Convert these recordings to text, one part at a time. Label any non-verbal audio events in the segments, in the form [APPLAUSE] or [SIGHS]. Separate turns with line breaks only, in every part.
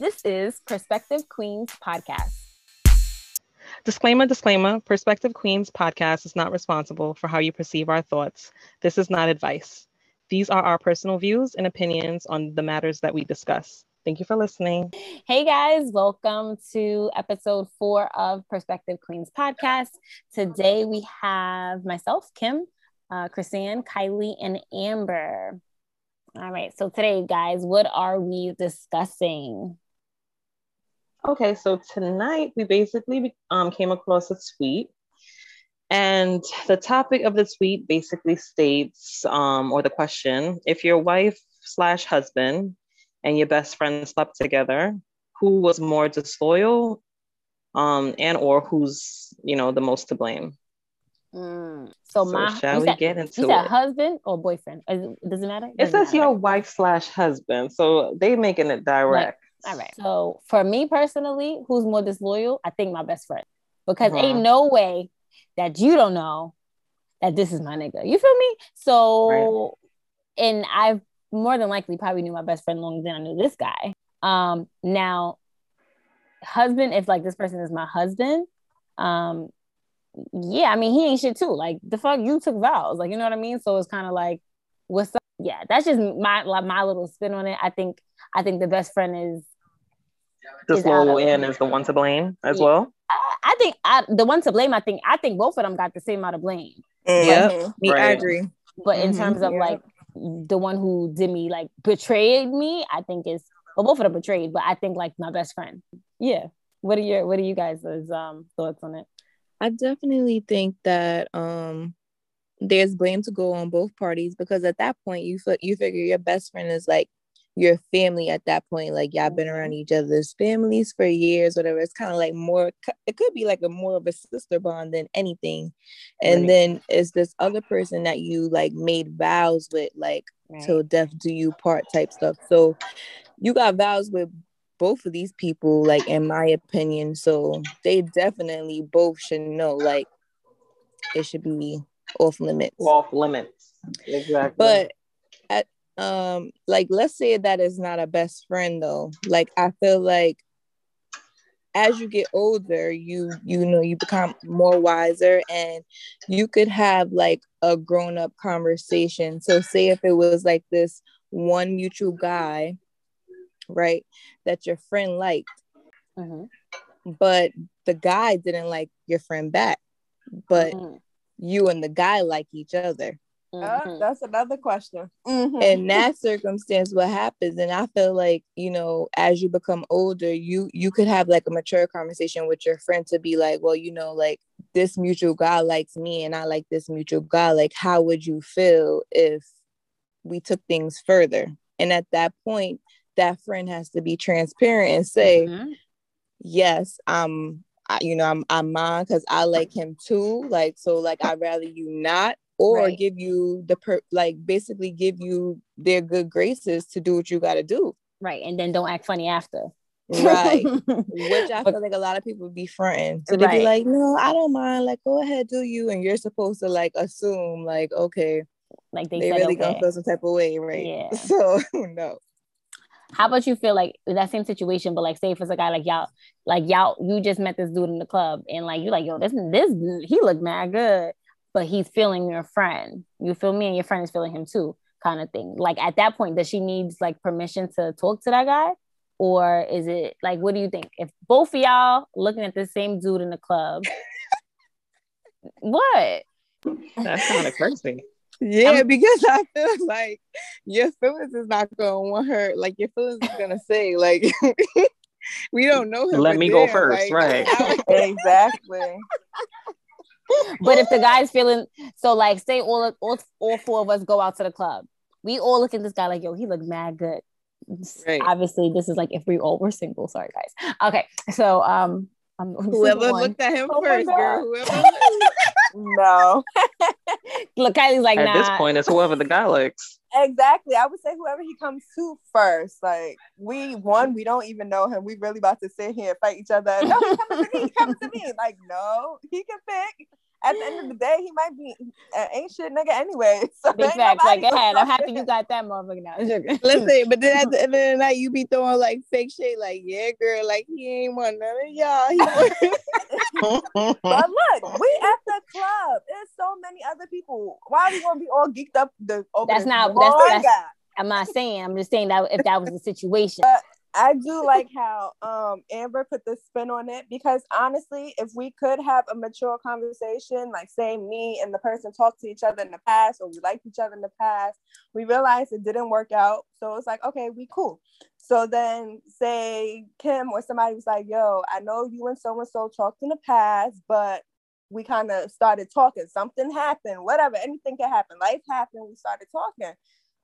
This is Perspective Queens podcast.
Disclaimer, disclaimer Perspective Queens podcast is not responsible for how you perceive our thoughts. This is not advice. These are our personal views and opinions on the matters that we discuss. Thank you for listening.
Hey guys, welcome to episode four of Perspective Queens podcast. Today we have myself, Kim, uh, Chrisanne, Kylie, and Amber. All right, so today, guys, what are we discussing?
Okay, so tonight we basically um, came across a tweet, and the topic of the tweet basically states, um, or the question: if your wife slash husband and your best friend slept together, who was more disloyal, um, and or who's you know the most to blame?
Mm. So, so, my
shall we
said,
get into
you said
it?
husband or boyfriend? Does it matter?
It
Doesn't
says
matter.
your wife slash husband, so they making it direct.
All right. So for me personally, who's more disloyal? I think my best friend. Because ain't no way that you don't know that this is my nigga. You feel me? So and I've more than likely probably knew my best friend longer than I knew this guy. Um now husband, if like this person is my husband, um yeah, I mean he ain't shit too. Like the fuck you took vows. Like you know what I mean? So it's kind of like what's up? Yeah, that's just my like my little spin on it. I think I think the best friend is
Disloyal
out of-
and is the one to blame as
Yeah.
well.
I, I think I, the one to blame. I think I think both of them got the same amount of blame.
Yep.
Mhm. Me- I agree.
But in
Mhm.
terms of
Yeah.
like the one who did me like betrayed me, I think is well both of them betrayed, but I think like my best friend. Yeah. What are your What are you guys' um thoughts on it?
I definitely think that um there's blame to go on both parties because at that point you feel you figure your best friend is like your family at that point like y'all been around mm-hmm. each other's families for years whatever. It's kind of like more it could be like a more of a sister bond than anything. And
Right.
then it's this other person that you like made vows with like till death do you part type stuff. So you got vows with both of these people like in my opinion. So they definitely both should know like it should be off limits.
Off limits. Exactly.
but um like let's say that is not a best friend though like i feel like as you get older you you know you become more wiser and you could have like a grown up conversation so say if it was like this one mutual guy right that your friend liked
Mhm.
but the guy didn't like your friend back but
Mhm.
you and the guy like each other
Uh,
Mhm.
that's another question. Mhm.
in that circumstance what happens and i feel like you know as you become older you you could have like a mature conversation with your friend to be like well you know like this mutual guy likes me and i like this mutual guy like how would you feel if we took things further and at that point that friend has to be transparent and say
Mhm.
yes i'm I, you know i'm i'm mine because i like him too like so like i'd rather you not or
Right.
give you the per like basically give you their good graces to do what you got to do
Right, and then don't act funny after.
right [LAUGHS] which i feel like a lot of people be fronting so they
Right.
be like no i don't mind like go ahead do you and you're supposed to like assume like okay
like they,
they, really
okay.
gonna feel some type of way right
Yeah. [LAUGHS]
so no
How about you feel like that same situation, but like say if it's a guy like y'all, like y'all, you just met this dude in the club and like you like, yo, this this he look mad good, but he's feeling your friend. You feel me, and your friend is feeling him too, kind of thing. Like at that point, does she needs like permission to talk to that guy? Or is it like what do you think? If both of y'all looking at the same dude in the club, [LAUGHS] what?
That's kind of crazy.
Yeah,
I'm-
because I feel [LAUGHS] like your feelings is not gonna want her. Like your feelings is gonna say, like [LAUGHS] we don't know him.
Let
but
me go first,
like,
right.
exactly.
But if the guy's feeling so, like, say all all all four of us go out to the club, we all look at this guy like, yo, he look mad good.
Right.
Obviously, this is like if we all were single. Sorry, guys. Okay, so um, I'm I'm the single
Whoever
one.
looked at him
Oh
first, girl. Whoever. [LAUGHS]
No,
Look, Kylie's like,
At
nah.
this point, it's whoever the guy likes.
exactly. I would say whoever he comes to first. Like we one, we don't even know him. We really about to sit here and fight each other. No, he coming to me. He coming to me. Like no, he can pick. At the end of the day, he might be an ain't shit nigga anyway. [LAUGHS] So
Big facts. Like,
nobody
go ahead. I'm happy you got that motherfucker now. [LAUGHS]
Listen, but then at the [LAUGHS] end of the night, you be throwing like fake shit, like, yeah, girl, like he ain't want none of y'all.
But look, we at the club. There's so many other people. Why are we gonna be all geeked up? The over
That's not-
one
that's- that's-
guy?
I'm not saying. I'm just saying that if that was the situation.
I do like how um Amber put the spin on it because honestly, if we could have a mature conversation, like say me and the person talked to each other in the past or we liked each other in the past, we realized it didn't work out. So it's like, okay, we cool. So then say Kim or somebody was like, yo, I know you and so and so talked in the past, but we kind of started talking. Something happened, whatever, anything can happen. Life happened, we started talking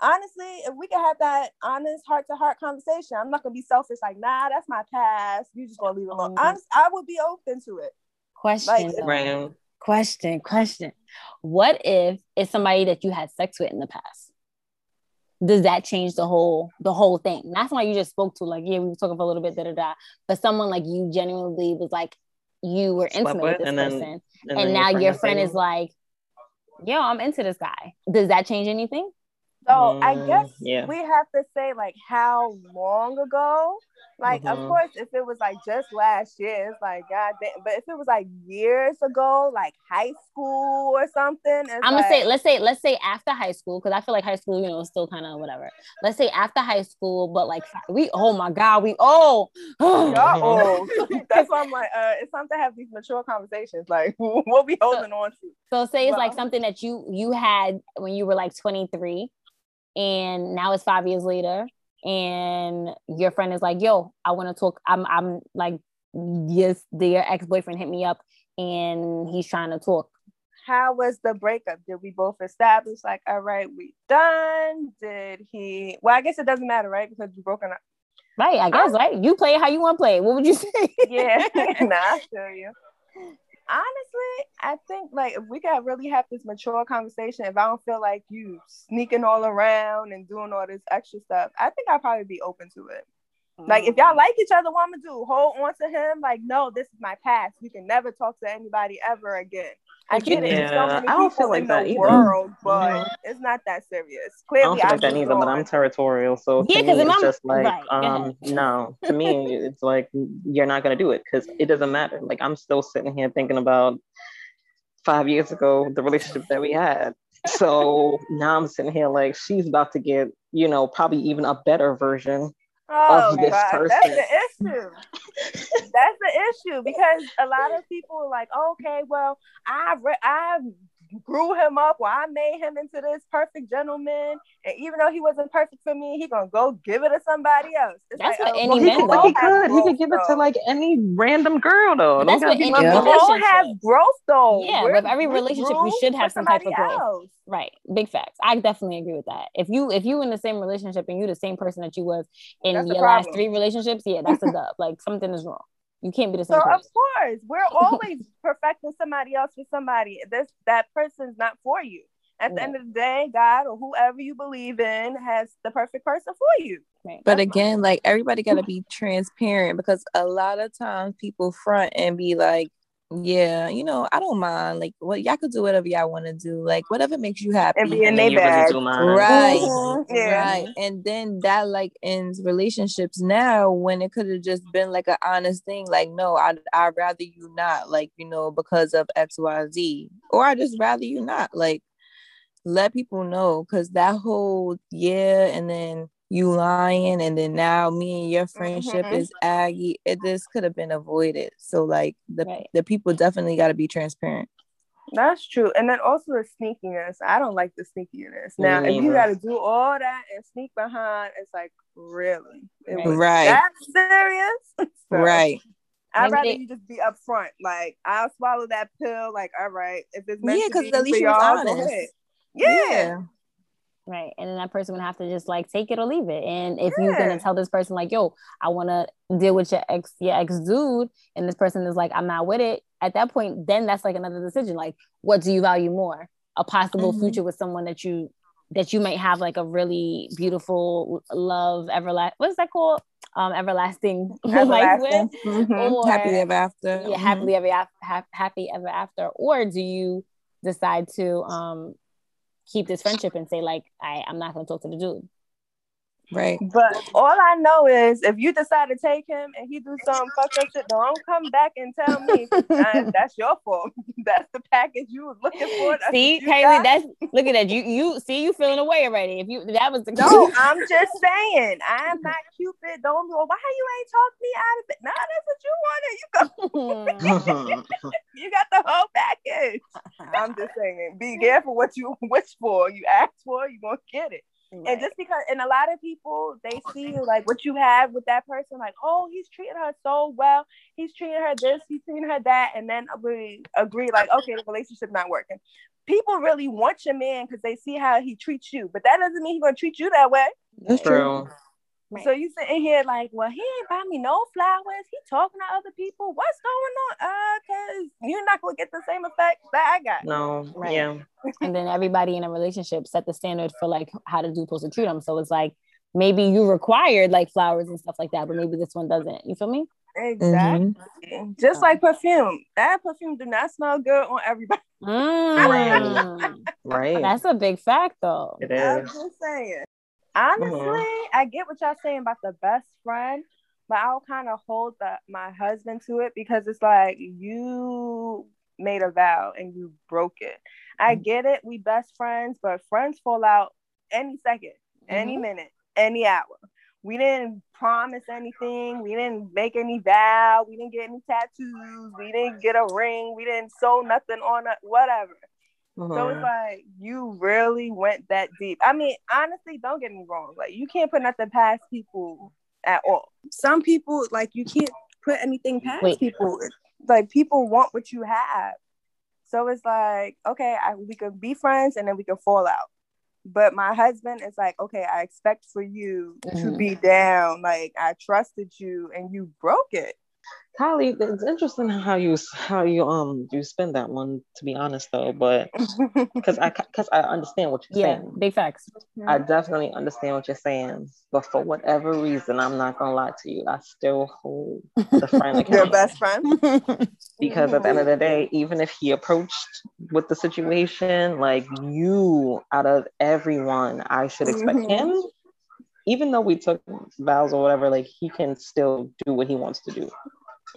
honestly, if we could have that honest heart to heart conversation, I'm not gonna be selfish like, nah, that's my past. You just gonna leave it alone.
Mhm.
Honest, I would be open to it.
Question.
Like-
right.
Question. Question. What if it's somebody that you had sex with in the past? Does that change the whole the whole thing? Not somebody you just spoke to, like, yeah, we were talking for a little bit, da da da. But someone like you genuinely was like, you were intimate
with,
with this
and then-
person,
And,
and,
then
now your
was
friend is like, yo, I'm into this guy. Does that change anything?
So I
Mm,
guess
yeah.
we have to say like how long ago. Like, of
Mhm.
course, if it was like just last year, it's like God damn. But if it was like years ago, like high school or something,
I'm gonna
like,
say, let's say, let's say after high school, because I feel like high school, you know, is still kind of whatever. Let's say after high school, but like we, oh my god, we oh, [SIGHS]
y'all old. [LAUGHS] That's why I'm like, uh, it's time to have these mature conversations. Like, [LAUGHS] what we'll be holding on to.
So say it's like something that you you had when you were like 23 and now it's 5 years later and your friend is like, "Yo, I want to talk I'm I'm like yes, their ex-boyfriend hit me up and he's trying to talk."
how was the breakup? Did we both establish like, all right, we done? Did he? Well, I guess it doesn't matter, right? Because you broken up.
Right, I guess, right? You play how you want to play. What would you [LAUGHS] say?
Yeah, [LAUGHS] nah, I feel you. Honestly, I think like if we could really have this mature conversation, if I don't feel like you sneaking all around and doing all this extra stuff, I think I'd probably be open to it. Like if y'all like each other, what I'm gonna do? Hold on to him? Like, no, this is my past. We can never talk to anybody ever again. I
But you-
get it. There's so
I don't feel like that either.
world, but it's not that serious. Clearly, I
don't feel like that
moved
either, but I'm territorial. So
Yeah,
me,
'cause if
it's
I'm-
just like,
right,
um, no. To me, it's like you're not gonna do it because it doesn't matter. Like I'm still sitting here thinking about five years ago the relationship that we had. So now I'm sitting here like she's about to get, you know, probably even a better version.
Oh
of this
God, that's the issue. that's the issue because a lot of people are like, okay, well, I re- I grew him up, or I made him into this perfect gentleman, and even though he wasn't perfect for me, he gonna go give it to somebody else. It's
That's
like,
what
uh,
any
well,
he
man
could, he
all have
could. He could give it to like any random girl though.
But
Don't
that's
gotta
what any
my
We
relationship-
girl.
all have growth though.
Yeah,
We're-
with every relationship, you should have some type of
somebody
growth.
else.
Right. Big facts. I definitely agree with that. If you if you in the same relationship and you the same person that you was in
That's
your last three relationships, yeah, that's a dub. like something is wrong. You can't be the same.
So
same
of course, we're [LAUGHS] always perfecting somebody else for somebody. This that person's not for you. At the
Right.
end of the day, God or whoever you believe in has the perfect person for you.
Right.
But
That's
again, like everybody got to be transparent because a lot of times people front and be like, yeah, you know, I don't mind. Like, what y'all could do whatever y'all want to do. Like, whatever makes you happy.
And be in
And
they
really
bag.
do mine.
Right.
Mhm, Yeah.
Right. And then that like ends relationships now when it could have just been like an honest thing. Like, no, I'd, I'd rather you not, like, you know, because of XYZ. Or I just rather you not. Like, let people know because that whole yeah, and then you lying, and then now me and your friendship
Mhm.
is aggy. It this could have been avoided. So like the
Right.
the people definitely got to be transparent.
That's true. And then also the sneakiness. I don't like the sneakiness. Now, if you got to do all that and sneak behind, it's like, really? It
Right.
was
Right.
that serious? [LAUGHS] So,
Right.
I'd rather you just be upfront. Like, I'll swallow that pill. Like, all right, if it's meant
Yeah,
to
'cause
be
at least you was honest.
ahead. Yeah.
Right. And then that person would have to just like take it or leave it. And if you're gonna tell this person like, yo, I wanna deal with your ex, your ex dude, and this person is like, I'm not with it, at that point, then that's like another decision. Like, what do you value more? A possible
Mhm.
future with someone that you that you might have like a really beautiful love everlasting what's that called um everlasting, [LAUGHS] life with
mm-hmm. or happy ever after
yeah mm-hmm. happily ever after happy ever after or do you decide to um keep this friendship and say like I I'm not gonna talk to the dude
Right.
But all I know is if you decide to take him and he do some fucked up shit, don't come back and tell me [LAUGHS] that's your fault. [LAUGHS] that's the package you was looking for.
That's see, Kaylee, that's look at that. You you see you feeling away already. If you that was the
No, [LAUGHS] I'm just saying. I'm not Cupid. Don't go, why you ain't talk me out of it? Nah, that's what you wanted. You go you got the whole package. I'm just saying, be careful what you wish for. You ask for, you gonna get it. Right. And just because, and a lot of people, they see like what you have with that person, like, oh, he's treating her so well. He's treating her this, he's treating her that. And then we agree, like, okay, the relationship not working. People really want your man because they see how he treats you, but that doesn't mean he's going to treat you that way.
That's true.
Right. So you sitting here like, well, he ain't buy me no flowers. He talking to other people. What's going on? Uh, cause you're not gonna get the same effect that I got.
No, right. yeah.
and then everybody in a relationship set the standard for like how the dude supposed to treat them. So it's like maybe you required like flowers and stuff like that, but maybe this one doesn't. You feel me?
Exactly. Mm-hmm. Just like perfume. That perfume do not smell good on everybody.
Mm.
right.
That's a big fact though.
It is.
I'm just saying. Honestly, mm-hmm. I get what y'all saying about the best friend, but I'll kind of hold the, my husband to it because it's like you made a vow and you broke it. I mm-hmm. get it, we best friends, but friends fall out any 2nd mm-hmm. any minute, any hour. We didn't promise anything. We didn't make any vow. We didn't get any tattoos. We didn't get a ring. We didn't sew nothing on it, whatever. Uh-huh. So it's like you really went that deep. I mean, honestly, don't get me wrong. Like you can't put nothing past people at all. Some people like you can't put anything past Wait. people. Like people want what you have. So it's like, okay, I, we could be friends and then we could fall out. But my husband is like, okay, I expect for you mm-hmm. to be down. Like I trusted you and you broke it.
Kylie, it's interesting how you how you um you spend that one. To be honest, though, but [LAUGHS] because I because I understand what you're
yeah,
saying.
big facts.
I definitely understand what you're saying, but for whatever reason, I'm not gonna lie to you. I still hold the friend [LAUGHS] accountable.
Your best friend. [LAUGHS]
because at the end of the day, even if he approached with the situation, like you, out of everyone, I should expect mm-hmm. him even though we took vows or whatever, like he can still do what he wants to do.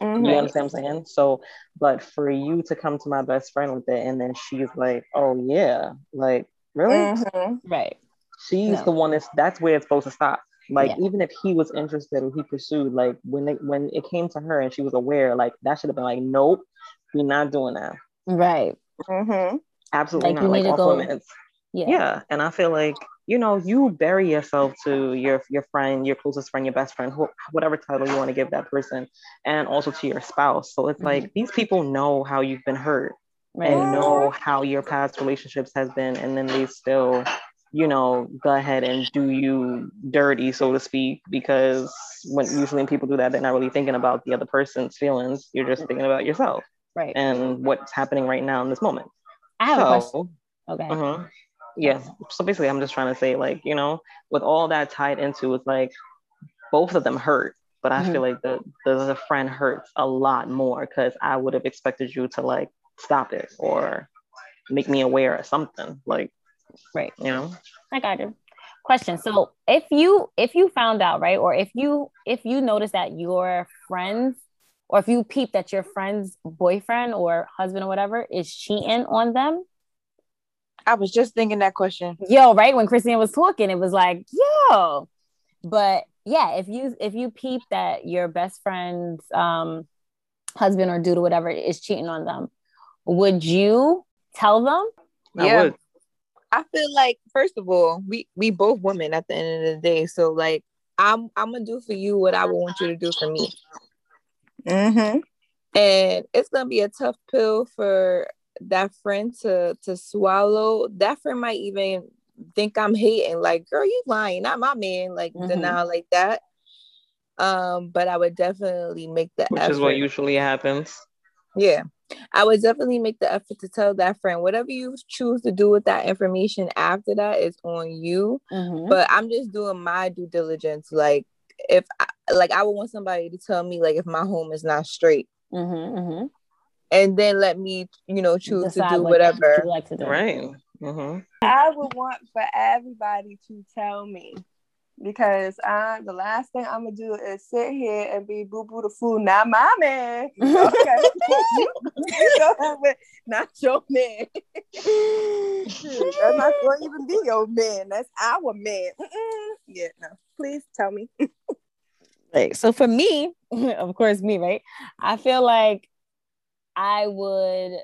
Mm-hmm. You understand what I'm saying? So, but for you to come to my best friend with it, and then she's like, "Oh yeah, like really?"
Mm-hmm. Right.
She's no. the one that's that's where it's supposed to stop. Like yeah. even if he was interested or he pursued, like when it when it came to her and she was aware, like that should have been like, "Nope, we're not doing that."
Right.
Mm-hmm.
Absolutely like, not. Like off go... limits. Yeah. yeah. And I feel like you know, you bury yourself to your your friend, your closest friend, your best friend, whatever title you want to give that person, and also to your spouse. So it's mm-hmm. like these people know how you've been hurt right. and know how your past relationships has been, and then they still, you know, go ahead and do you dirty, so to speak, because when usually when people do that, they're not really thinking about the other person's feelings. You're just thinking about yourself,
right?
And what's happening right now in this moment.
I have so, a question. Okay.
Uh-huh yeah so basically i'm just trying to say like you know with all that tied into it's like both of them hurt but i mm-hmm. feel like the, the the friend hurts a lot more because i would have expected you to like stop it or make me aware of something like
right.
you know?
I got you. Question. So if you if you found out right or if you if you notice that your friends or if you peep that your friend's boyfriend or husband or whatever is cheating on them
I was just thinking that question.
Yo, right when Christine was talking, it was like, yo. But yeah, if you if you peep that your best friend's um husband or dude or whatever is cheating on them, would you tell them?
Yeah. I, I feel like first of all, we we both women at the end of the day. So like I'm I'm gonna do for you what I would want you to do for me.
Mm-hmm.
And it's gonna be a tough pill for that friend to to swallow, that friend might even think I'm hating. Like, girl, you lying, not my man. Like mm-hmm. denial like that. Um, but I would definitely make the
which
effort.
is what usually happens.
Yeah. I would definitely make the effort to tell that friend whatever you choose to do with that information after that is on you. Mm-hmm. But I'm just doing my due diligence. Like if I, like I would want somebody to tell me like if my home is not straight. Mm-hmm, mm-hmm. And then let me, you know, choose Decide to do whatever.
like to do.
Right. Mm-hmm.
I would want for everybody to tell me because I the last thing I'm gonna do is sit here and be boo boo the fool, not my man. [LAUGHS] Okay, not your man. That's not going to even be your man. That's our man. Mm-mm. Yeah, no. Please tell me.
like so, for me, [LAUGHS] of course, me, right? I feel like I would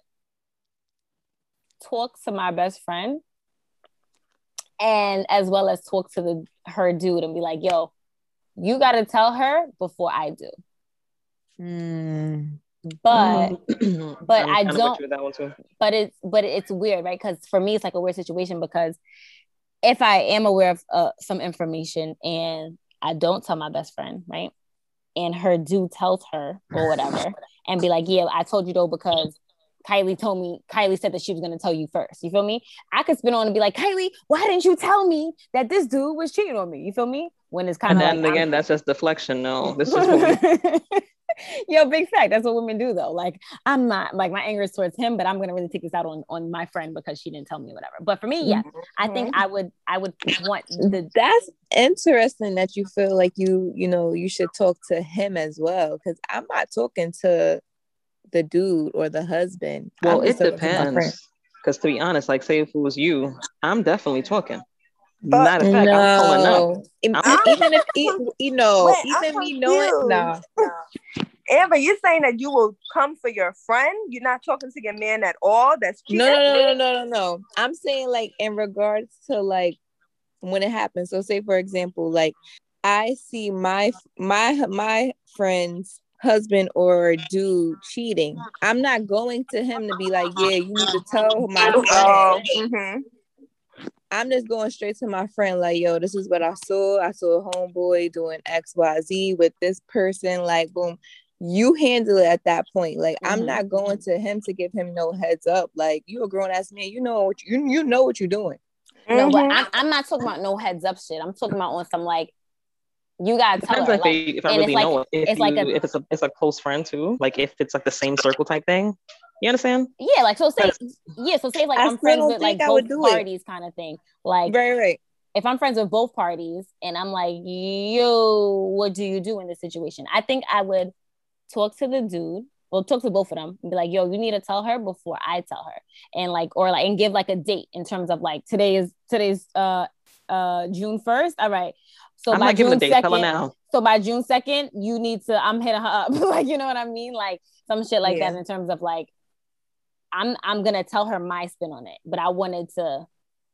talk to my best friend and as well as talk to the her dude and be like, yo, you got to tell her before I do. Mm. But [CLEARS THROAT] but I don't. But it's but it's weird, right? Because for me, it's like a weird situation because if I am aware of uh, some information and I don't tell my best friend, right? And her dude tells her or whatever, [LAUGHS] and be like, "Yeah, I told you though because Kylie told me, Kylie said that she was going to tell you first. You feel me? I could spin on and be like, Kylie, why didn't you tell me that this dude was cheating on me? You feel me? When it's kind of.
And then
like,
again, I'm... that's just deflection. No, this is. [LAUGHS] [LAUGHS]
Yo, big fact. That's what women do though. Like, I'm not like my anger is towards him, but I'm gonna really take this out on on my friend because she didn't tell me whatever. But for me, yeah, mm-hmm. I think I would I would want the.
That's interesting that you feel like you you know you should talk to him as well because I'm not talking to the dude or the husband.
Well, it depends. Because to be honest, like say if it was you, I'm definitely talking. But Not a fact, no. I'm pulling up.
Even if you know, Wait, even me knowing, no. [LAUGHS]
Amber, you're saying that you will come for your friend. You're not talking to your man at all. That's
no, no, no, no, no, no, no. I'm saying like in regards to like when it happens. So say for example, like I see my my my friends husband or dude cheating, I'm not going to him to be like, yeah, you need to tell my oh, friend. Mm-hmm. I'm just going straight to my friend, like, yo, this is what I saw. I saw a homeboy doing XYZ with this person. Like, boom, you handle it at that point. Like, mm-hmm. I'm not going to him to give him no heads up. Like, you a grown ass man, you know what you, you know what you're doing.
Mm-hmm. No, but I'm, I'm not talking about no heads up shit. I'm talking about on some like you gotta tell her. Like,
if I really know if it's you, like a, if it's a it's a close friend too, like if it's like the same circle type thing. You understand?
Yeah, like so say yeah, so say like I am friends with like both parties kind of thing. Like
right, right.
If I'm friends with both parties and I'm like, yo, what do you do in this situation? I think I would talk to the dude well talk to both of them and be like yo you need to tell her before i tell her. And like or like and give like a date in terms of like today is today's uh uh june 1st all right. So I'm by June second, so by June second, you need to. I'm hitting her up, [LAUGHS] like you know what I mean, like some shit like yeah. that in terms of like, I'm I'm gonna tell her my spin on it, but I wanted to,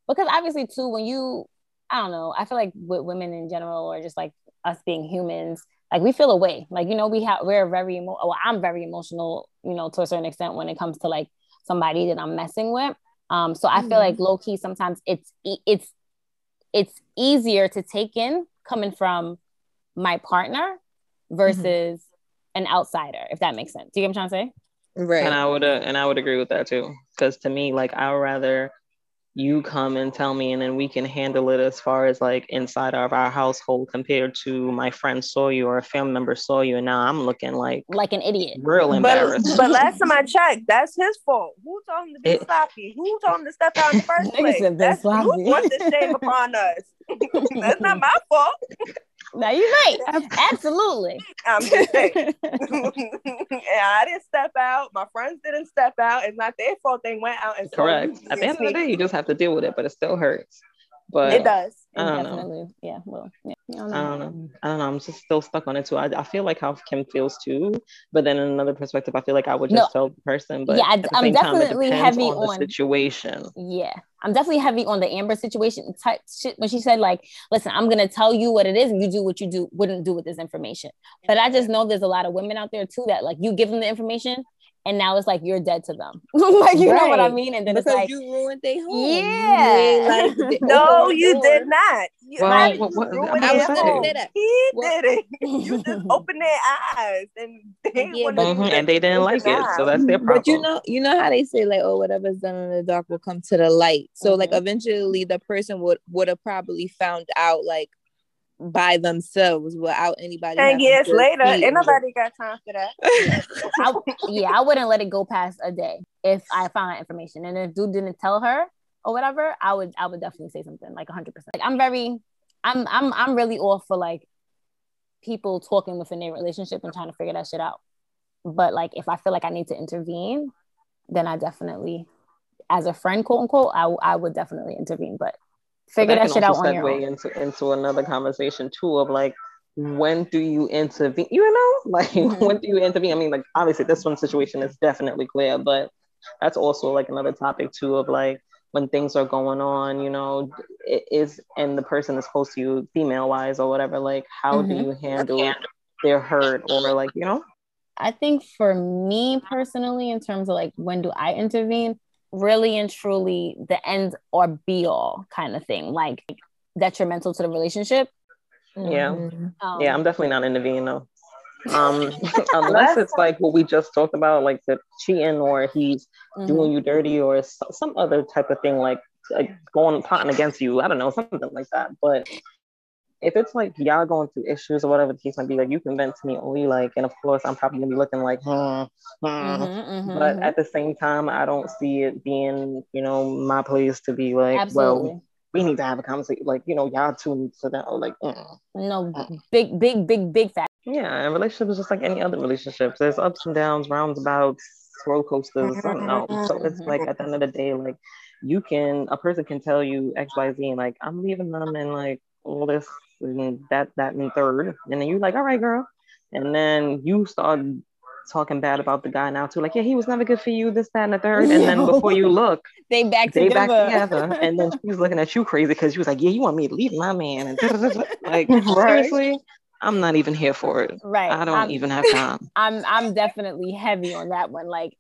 because obviously too, when you, I don't know, I feel like with women in general or just like us being humans, like we feel away, like you know we have we're very emo- well, I'm very emotional, you know, to a certain extent when it comes to like somebody that I'm messing with. Um, so I mm-hmm. feel like low key sometimes it's it's it's easier to take in coming from my partner versus mm-hmm. an outsider, if that makes sense. Do you get what I'm trying to
say? Right. And I would uh, and I would agree with that too. Because to me, like I would rather you come and tell me and then we can handle it as far as like inside of our household compared to my friend saw you or a family member saw you and now I'm looking like
like an idiot.
Real embarrassed.
But, but last time I checked, that's his fault. Who told him to be it, sloppy? Who told him to step out in the [LAUGHS] first place? That's who brought this shame [LAUGHS] upon us. [LAUGHS] that's not my fault.
Now you're right. Absolutely.
I'm just saying. I didn't step out. My friends didn't step out. It's not their fault they went out and
correct. At the end of the day, you just have to deal with it, but it still hurts. But
it does.
I don't definitely. Know. Yeah. Well, yeah.
I don't, know. I don't know. I don't know. I'm just still stuck on it too. I, I feel like how Kim feels too, but then in another perspective, I feel like I would just no. tell the person. But
yeah, I, am definitely time, heavy on,
on the situation.
Yeah, I'm definitely heavy on the Amber situation type shit when she said like, "Listen, I'm gonna tell you what it is, and you do what you do wouldn't do with this information." But I just know there's a lot of women out there too that like you give them the information and now it's like you're dead to them. [LAUGHS] like you right. know what I mean? And then
because
it's like
you ruined their home.
Yeah.
You like, [LAUGHS] no, you did not. You,
well,
right,
what, what,
ruined
I'm
their
just saying.
home. He
Well-
did it. [LAUGHS] You just opened their eyes and they
Yeah,
wanted
but-
to
Mhm, and they didn't like it, so that's their problem.
But you know, you know how they say like, oh, whatever's done in the dark will come to the light. So like
Mhm.
eventually the person would would have probably found out like by themselves without anybody.
Ten
having
years later,
see
ain't nobody got time for that. [LAUGHS]
I, yeah, I wouldn't let it go past a day if I found that information. And if dude didn't tell her or whatever, I would I would definitely say something like 100. percent Like I'm very, I'm I'm I'm really all for like people talking within their relationship and trying to figure that shit out. But like if I feel like I need to intervene, then I definitely, as a friend, quote unquote, I I would definitely intervene. But figure that,
can
shit out on your own.
into into another conversation too of like when do you intervene you know [LAUGHS] like
Mhm.
when do you intervene i mean like obviously this one situation is definitely clear but that's also like another topic too of like when things are going on you know it is and the person is close to you female wise or whatever like how do
Mhm.
you handle their hurt or like you know
I think for me personally, in terms of like when do I intervene, really and truly the end or be all kind of thing, like detrimental to the relationship.
Yeah.
Um,
yeah i'm definitely not intervening though um [LAUGHS] [LAUGHS] unless it's like what we just talked about like the cheating or he's
mhm.
doing you dirty or some other type of thing like, like going plotting against you i don't know something like that but if it's like y'all going through issues or whatever the case might be like you can vent to me only like and of course i'm probably gonna be looking like hmm, hmm.
Mhm, mhm,
but
mhm.
at the same time i don't see it being you know my place to be like
absolutely
well we need to have a conversation like you know y'all two need to down like mm.
no big, big, big, big fact.
yeah and relationship is just like any other relationships there's ups and downs roundabouts roller coasters i don't know so it's
Mhm.
like at the end of the day like you can a person can tell you xyz and like i'm leaving them and like all this and that that and third and then you're like all right girl and then you start talking bad about the guy now too like yeah he was never good for you this that and the third and then before you [LAUGHS] look
They back
they
together.
back together and then she's looking at you crazy because she was like yeah you want me to leave my man and like [LAUGHS]
Right.
seriously i'm not even here for it
right.
i don't
I'm,
even have time [LAUGHS]
I'm I'm definitely heavy on that one. Like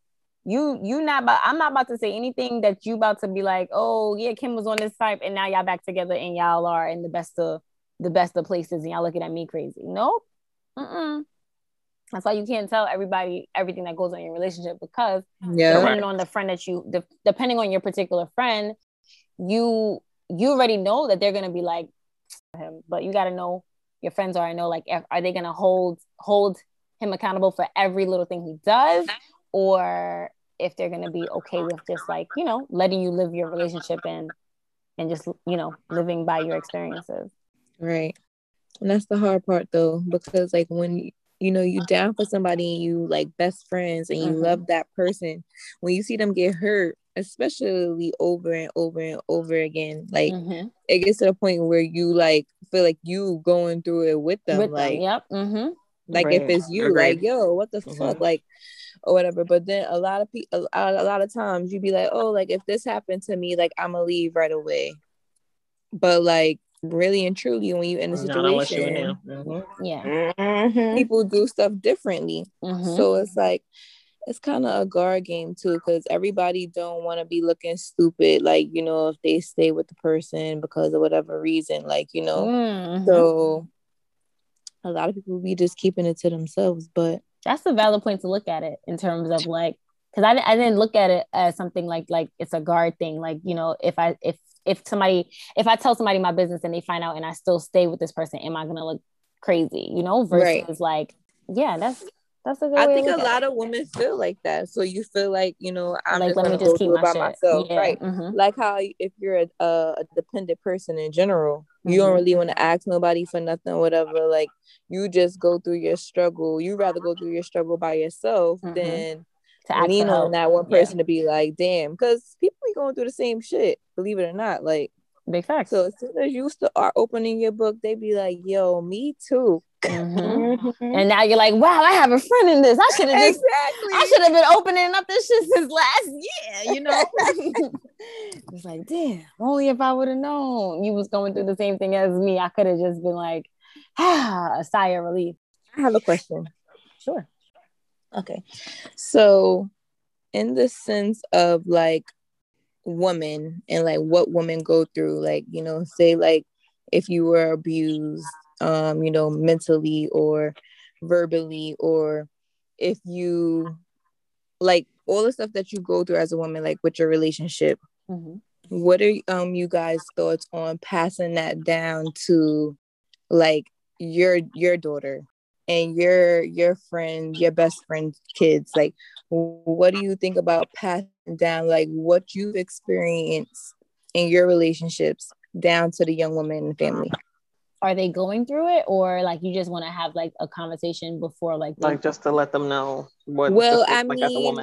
you you not about I'm not about to say anything that you about to be like, oh yeah, Kim was on this type and now y'all back together and y'all are in the best of the best of places and y'all looking at me crazy. Nope. Mm-mm. That's why you can't tell everybody everything that goes on in your relationship because
Yeah.
depending on the friend that you de- depending on your particular friend, you you already know that they're gonna be like him, but you gotta know your friends are. I know like if, are they gonna hold hold him accountable for every little thing he does, or if they're gonna be okay with just like you know letting you live your relationship and and just you know living by your experiences.
Right. And that's the hard part though, because like when you, you know you down for somebody and you like best friends and you
Mhm.
love that person, when you see them get hurt, especially over and over and over again, like
Mhm.
it gets to the point where you like feel like you going through it with them.
With
like
them, yep. Mm-hmm.
like if it's you,
Agreed.
like yo, what the
Mhm.
fuck, like or whatever. But then a lot of people, a, a lot of times, you'd be like, oh, like if this happened to me, like I'ma leave right away. But like really and truly, when you in a
Not unless you're
situation,
in there. Mhm.
Yeah.
Mhm.
people do stuff differently.
Mhm.
So it's like it's kind of a guard game too, because everybody don't want to be looking stupid, like you know, if they stay with the person because of whatever reason, like you know.
Mhm.
So a lot of people be just keeping it to themselves, but
that's a valid point to look at it in terms of like because I, I didn't look at it as something like like it's a guard thing like you know if i if if somebody if i tell somebody my business and they find out and i still stay with this person am i gonna look crazy you know versus
Right.
like yeah that's that's a good
I think a lot of women feel like that. So you feel like you know. I'm
like
just
let me just keep my
it by
shit
myself,
yeah.
right?
mhm.
Like how if you're a, a dependent person in general, you don't
Mhm.
really want to ask nobody for nothing, whatever. Like you just go through your struggle. You rather go through your struggle by yourself
Mhm.
than
to ask
lean
for
on that one
Yeah.
person to be like, damn, because people be going through the same shit. Believe it or not, like
big facts
so. As soon as you start opening your book, they be like, yo, me too.
Mhm.
Mhm.
and now you're like wow i have a friend in this i should have just
Exactly.
I should have been opening up this shit since last year, you know. [LAUGHS] it's like, damn, only if I would have known you was going through the same thing as me, I could have just been like, [SIGHS] ah, a sigh of relief.
I have a question.
Sure.
Okay. So in the sense of like women and like what women go through like you know say like if you were abused um you know mentally or verbally or if you like all the stuff that you go through as a woman like with your relationship mm-hmm. what are um you guys thoughts on passing that down to like your your daughter and your your friend your best friend's kids like what do you think about passing down like what you've experienced in your relationships down to the young woman in the family?
Are they going through it or like you just want to have like a conversation before like
like just to let them know what
well i like mean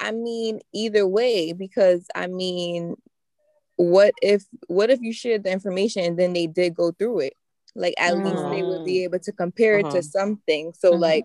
i mean either way because i mean what if what if you shared the information and then they did go through it like at mm. least they would be mm. able to compare it to mm-hmm. something so mm-hmm. like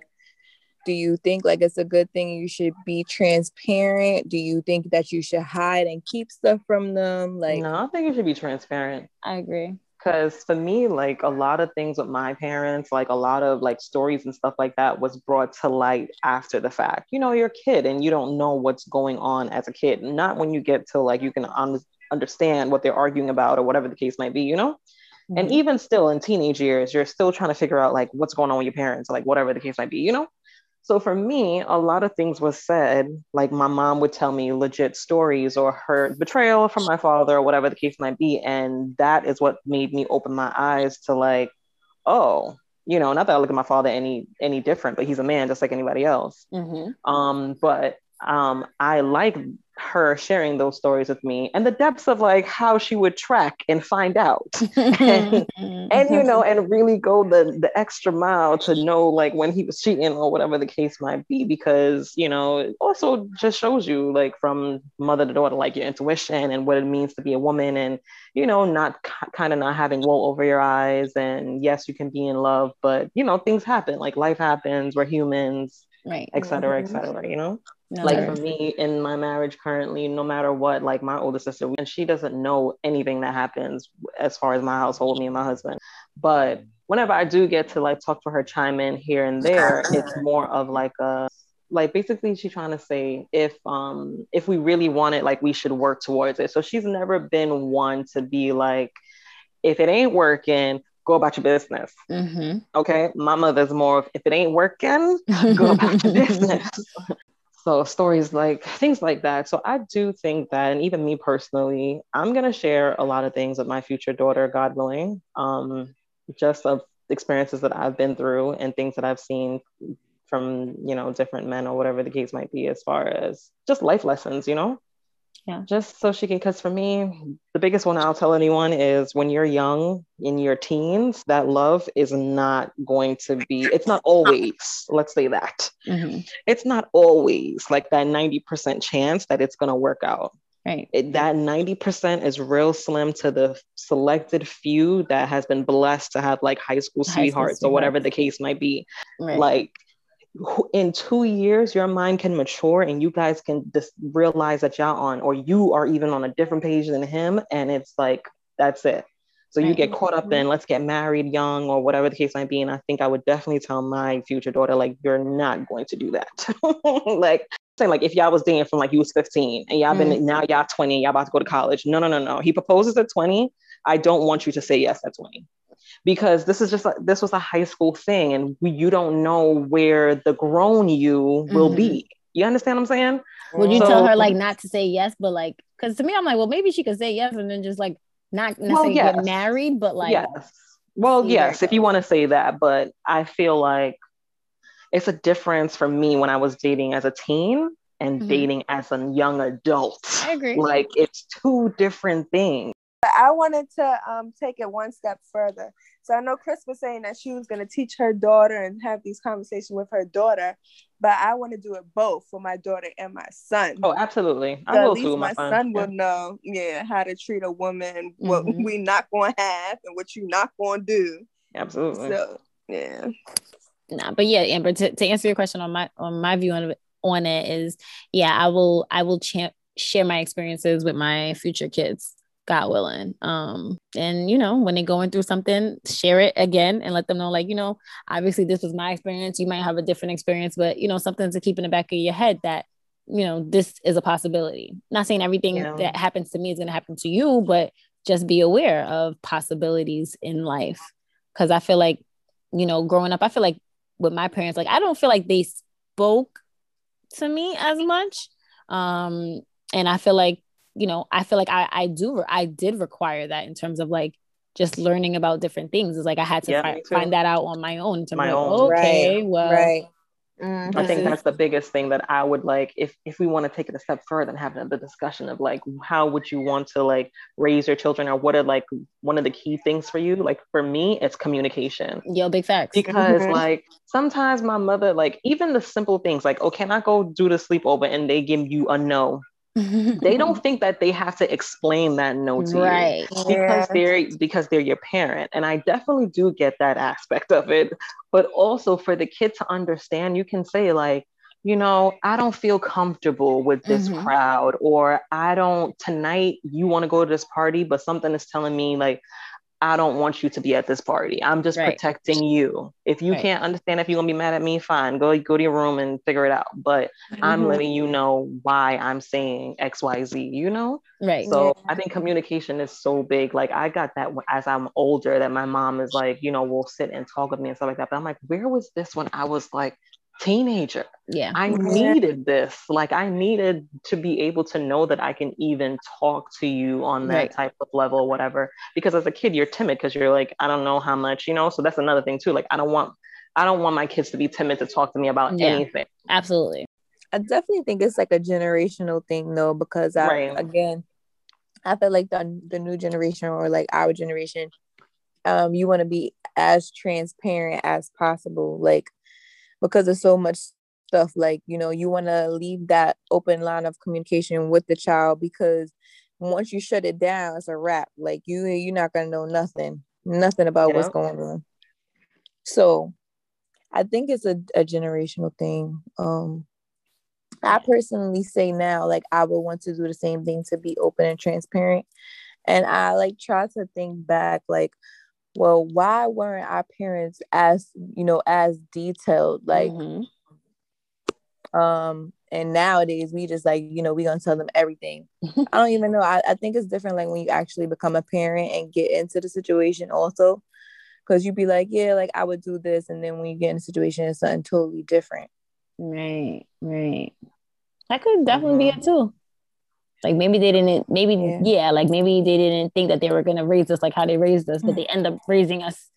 do you think like it's a good thing you should be transparent do you think that you should hide and keep stuff from them like
no i think you should be transparent
i agree
because for me like a lot of things with my parents like a lot of like stories and stuff like that was brought to light after the fact you know you're a kid and you don't know what's going on as a kid not when you get to like you can un- understand what they're arguing about or whatever the case might be you know mm-hmm. and even still in teenage years you're still trying to figure out like what's going on with your parents like whatever the case might be you know so for me, a lot of things was said, like my mom would tell me legit stories or her betrayal from my father or whatever the case might be. And that is what made me open my eyes to like, oh, you know, not that I look at my father any any different, but he's a man just like anybody else. Mm-hmm. Um, but um, I like her sharing those stories with me and the depths of like how she would track and find out. And, [LAUGHS] [LAUGHS] and, you know and really go the the extra mile to know like when he was cheating or whatever the case might be because you know it also just shows you like from mother to daughter like your intuition and what it means to be a woman and you know not kind of not having wool over your eyes and yes you can be in love but you know things happen like life happens we're humans right. et cetera et mm-hmm. cetera you know no. Like for me in my marriage currently, no matter what, like my older sister, and she doesn't know anything that happens as far as my household, me and my husband. But whenever I do get to like talk to her, chime in here and there, it's more of like a like basically she's trying to say if um if we really want it, like we should work towards it. So she's never been one to be like, if it ain't working, go about your business. Mm-hmm. Okay. My mother's more of if it ain't working, go about your [LAUGHS] business. [LAUGHS] So stories like things like that. So I do think that, and even me personally, I'm gonna share a lot of things with my future daughter, God willing, um, just of experiences that I've been through and things that I've seen from you know different men or whatever the case might be, as far as just life lessons, you know
yeah.
Just so she can because for me the biggest one i'll tell anyone is when you're young in your teens that love is not going to be it's not always [LAUGHS] let's say that. Mm-hmm. it's not always like that 90% chance that it's going to work out.
Right.
It, that 90% is real slim to the selected few that has been blessed to have like high school high sweethearts school or whatever the case might be. Right. like in two years your mind can mature and you guys can just realize that y'all on or you are even on a different page than him and it's like that's it. So you get caught up in let's get married young or whatever the case might be and i think i would definitely tell my future daughter like you're not going to do that. [LAUGHS] Like saying like if y'all was dating from like you was 15 and y'all been mm. now y'all 20 y'all about to go to college. No no no no. He proposes at 20 i don't want you to say yes at 20 because this is just a, this was a high school thing and we, you don't know where the grown you will mm-hmm. be you understand what i'm saying?
Would you so, tell her like not to say yes but like because to me i'm like well maybe she could say yes and then just like not necessarily well, yes. get married but like
yes. Well yes if you want to say that but i feel like it's a difference for me when i was dating as a teen and mm-hmm. dating as a young adult.
I agree.
Like it's two different things
I wanted to um, take it one step further. So I know Chris was saying that she was going to teach her daughter and have these conversations with her daughter, but I want to do it both for my daughter and my son.
Oh, absolutely.
So at least my, my son yeah. will know, yeah, how to treat a woman, what mm-hmm. we not going to have, and what you not going to do.
Absolutely.
So yeah.
Nah, but yeah, Amber. To, to answer your question on my on my view on it, on it is, yeah, I will I will cha- share my experiences with my future kids God willing. Um, and you know, when they're going through something, share it again and let them know, like, you know, obviously this was my experience. You might have a different experience, but you know, something to keep in the back of your head that you know, this is a possibility. Not saying everything yeah. that happens to me is going to happen to you, but just be aware of possibilities in life. Cause I feel like, you know, growing up, I feel like with my parents, like I don't feel like they spoke to me as much. Um, and I feel like, you know, I feel like I, I do, I did require that in terms of like just learning about different things. It's like I had to yeah, fi- find that out on my own. To my own. okay, right. well, right.
Mm-hmm. I think that's the biggest thing that I would like if if we want to take it a step further and have the discussion of like how would you want to like raise your children or what are like one of the key things for you? Like for me, it's communication.
Yo, big facts.
Because mm-hmm. like sometimes my mother, like even the simple things like, oh, can I go do the sleepover? And they give you a no they don't think that they have to explain that no to right. you because yeah. they're because they're your parent and i definitely do get that aspect of it but also for the kid to understand you can say like you know i don't feel comfortable with this mm-hmm. crowd or i don't tonight you want to go to this party but something is telling me like I don't want you to be at this party. I'm just right. protecting you. If you right. can't understand if you're gonna be mad at me, fine. Go go to your room and figure it out. But mm-hmm. I'm letting you know why I'm saying X, Y, Z, you know?
Right.
So yeah. I think communication is so big. Like I got that as I'm older, that my mom is like, you know, will sit and talk with me and stuff like that. But I'm like, where was this when I was like teenager.
Yeah.
I needed this. Like I needed to be able to know that I can even talk to you on that right. type of level, whatever. Because as a kid, you're timid because you're like, I don't know how much, you know. So that's another thing too. Like I don't want I don't want my kids to be timid to talk to me about yeah, anything.
Absolutely.
I definitely think it's like a generational thing though, because I right. again, I feel like the the new generation or like our generation, um, you want to be as transparent as possible. Like because there's so much stuff like you know you want to leave that open line of communication with the child because once you shut it down it's a wrap. Like you you're not gonna know nothing nothing about what's going on. So i think it's a, a generational thing. Um i personally say now like i would want to do the same thing to be open and transparent. And i like try to think back like well, why weren't our parents as, you know, as detailed? Like, mm-hmm. um, and nowadays we just like, you know, we gonna tell them everything. I don't even know. I, I think it's different like when you actually become a parent and get into the situation also. Cause you'd be like, yeah, like I would do this. And then when you get in a situation, it's something totally different.
Right, right. That could definitely mm-hmm. be it too. Like maybe they didn't, maybe, yeah. yeah, like maybe they didn't think that they were going to raise us like how they raised us, but they end up raising us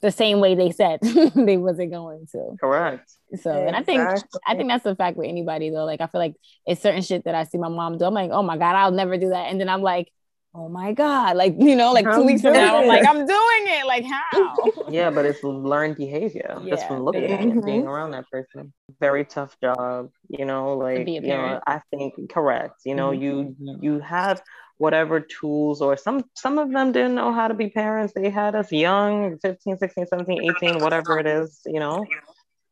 the same way they said [LAUGHS] they wasn't going to.
Correct.
So, and I think I think that's the fact with anybody though. Like I feel like it's certain shit that I see my mom do. I'm like, oh my god, I'll never do that. And then I'm like, oh my god like you know like two weeks from now i'm like i'm doing it like how? [LAUGHS]
Yeah but it's learned behavior yeah, just from looking at it being around that person. Very tough job you know like you know i think correct you know mm-hmm. you you have whatever tools or some some of them didn't know how to be parents they had us young 15 16 17 18 whatever it is you know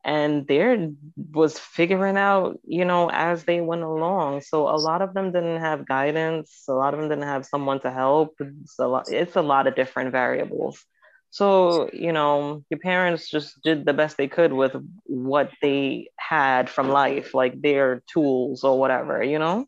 and there was figuring out you know as they went along. So a lot of them didn't have guidance. A lot of them didn't have someone to help. It's a lot it's a lot of different variables. So you know your parents just did the best they could with what they had from life like their tools or whatever you know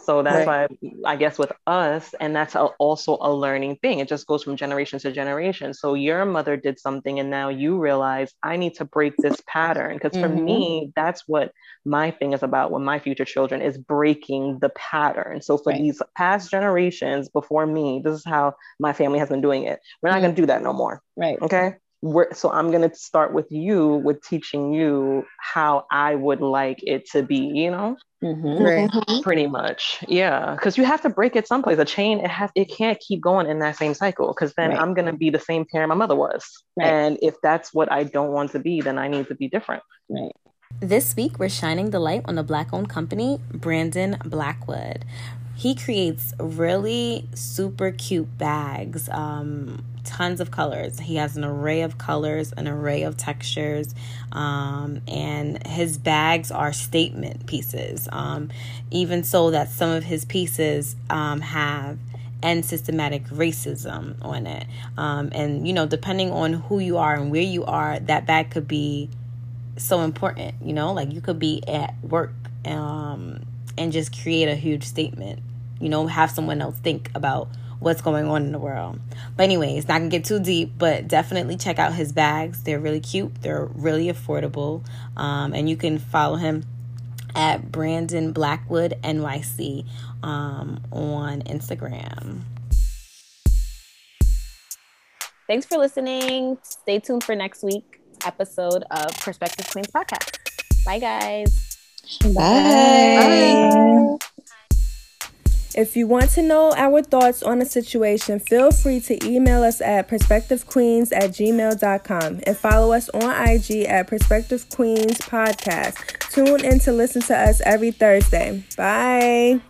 so that's right. why I guess with us, and that's a, also a learning thing. It just goes from generation to generation. So your mother did something, and now you realize I need to break this pattern. Because for mm-hmm. me, that's what my thing is about with my future children is breaking the pattern. So for right. these past generations before me, this is how my family has been doing it. We're not mm-hmm. going to do that no more.
Right.
Okay we're, so I'm going to start with you with teaching you how I would like it to be, you know? Mm-hmm. Right. Mm-hmm. Pretty much. Yeah. Cause you have to break it someplace. A chain, it has, it can't keep going in that same cycle. Cause then right. I'm going to be the same parent my mother was. Right. And if that's what I don't want to be, then I need to be different.
Right. This week, we're shining the light on a Black owned company, Brandon Blackwood. He creates really super cute bags. Um, tons of colors. He has an array of colors, an array of textures, um, and his bags are statement pieces. Um, even so, that some of his pieces um, have end systematic racism on it. Um, and, you know, depending on who you are and where you are, that bag could be so important. You know, like you could be at work um, and just create a huge statement. You know, have someone else think about what's going on in the world. But anyways, not gonna get too deep, but definitely check out his bags. They're really cute. They're really affordable, um, and you can follow him at Brandon Blackwood NYC um, on Instagram. Thanks for listening. Stay tuned for next week episode of Perspective Queens podcast. Bye, guys.
Bye. Bye.
If you want to know our thoughts on the situation, feel free to email us at perspectivequeens at gmail.com and follow us on IG at Perspective Queens Podcast. Tune in to listen to us every Thursday. Bye.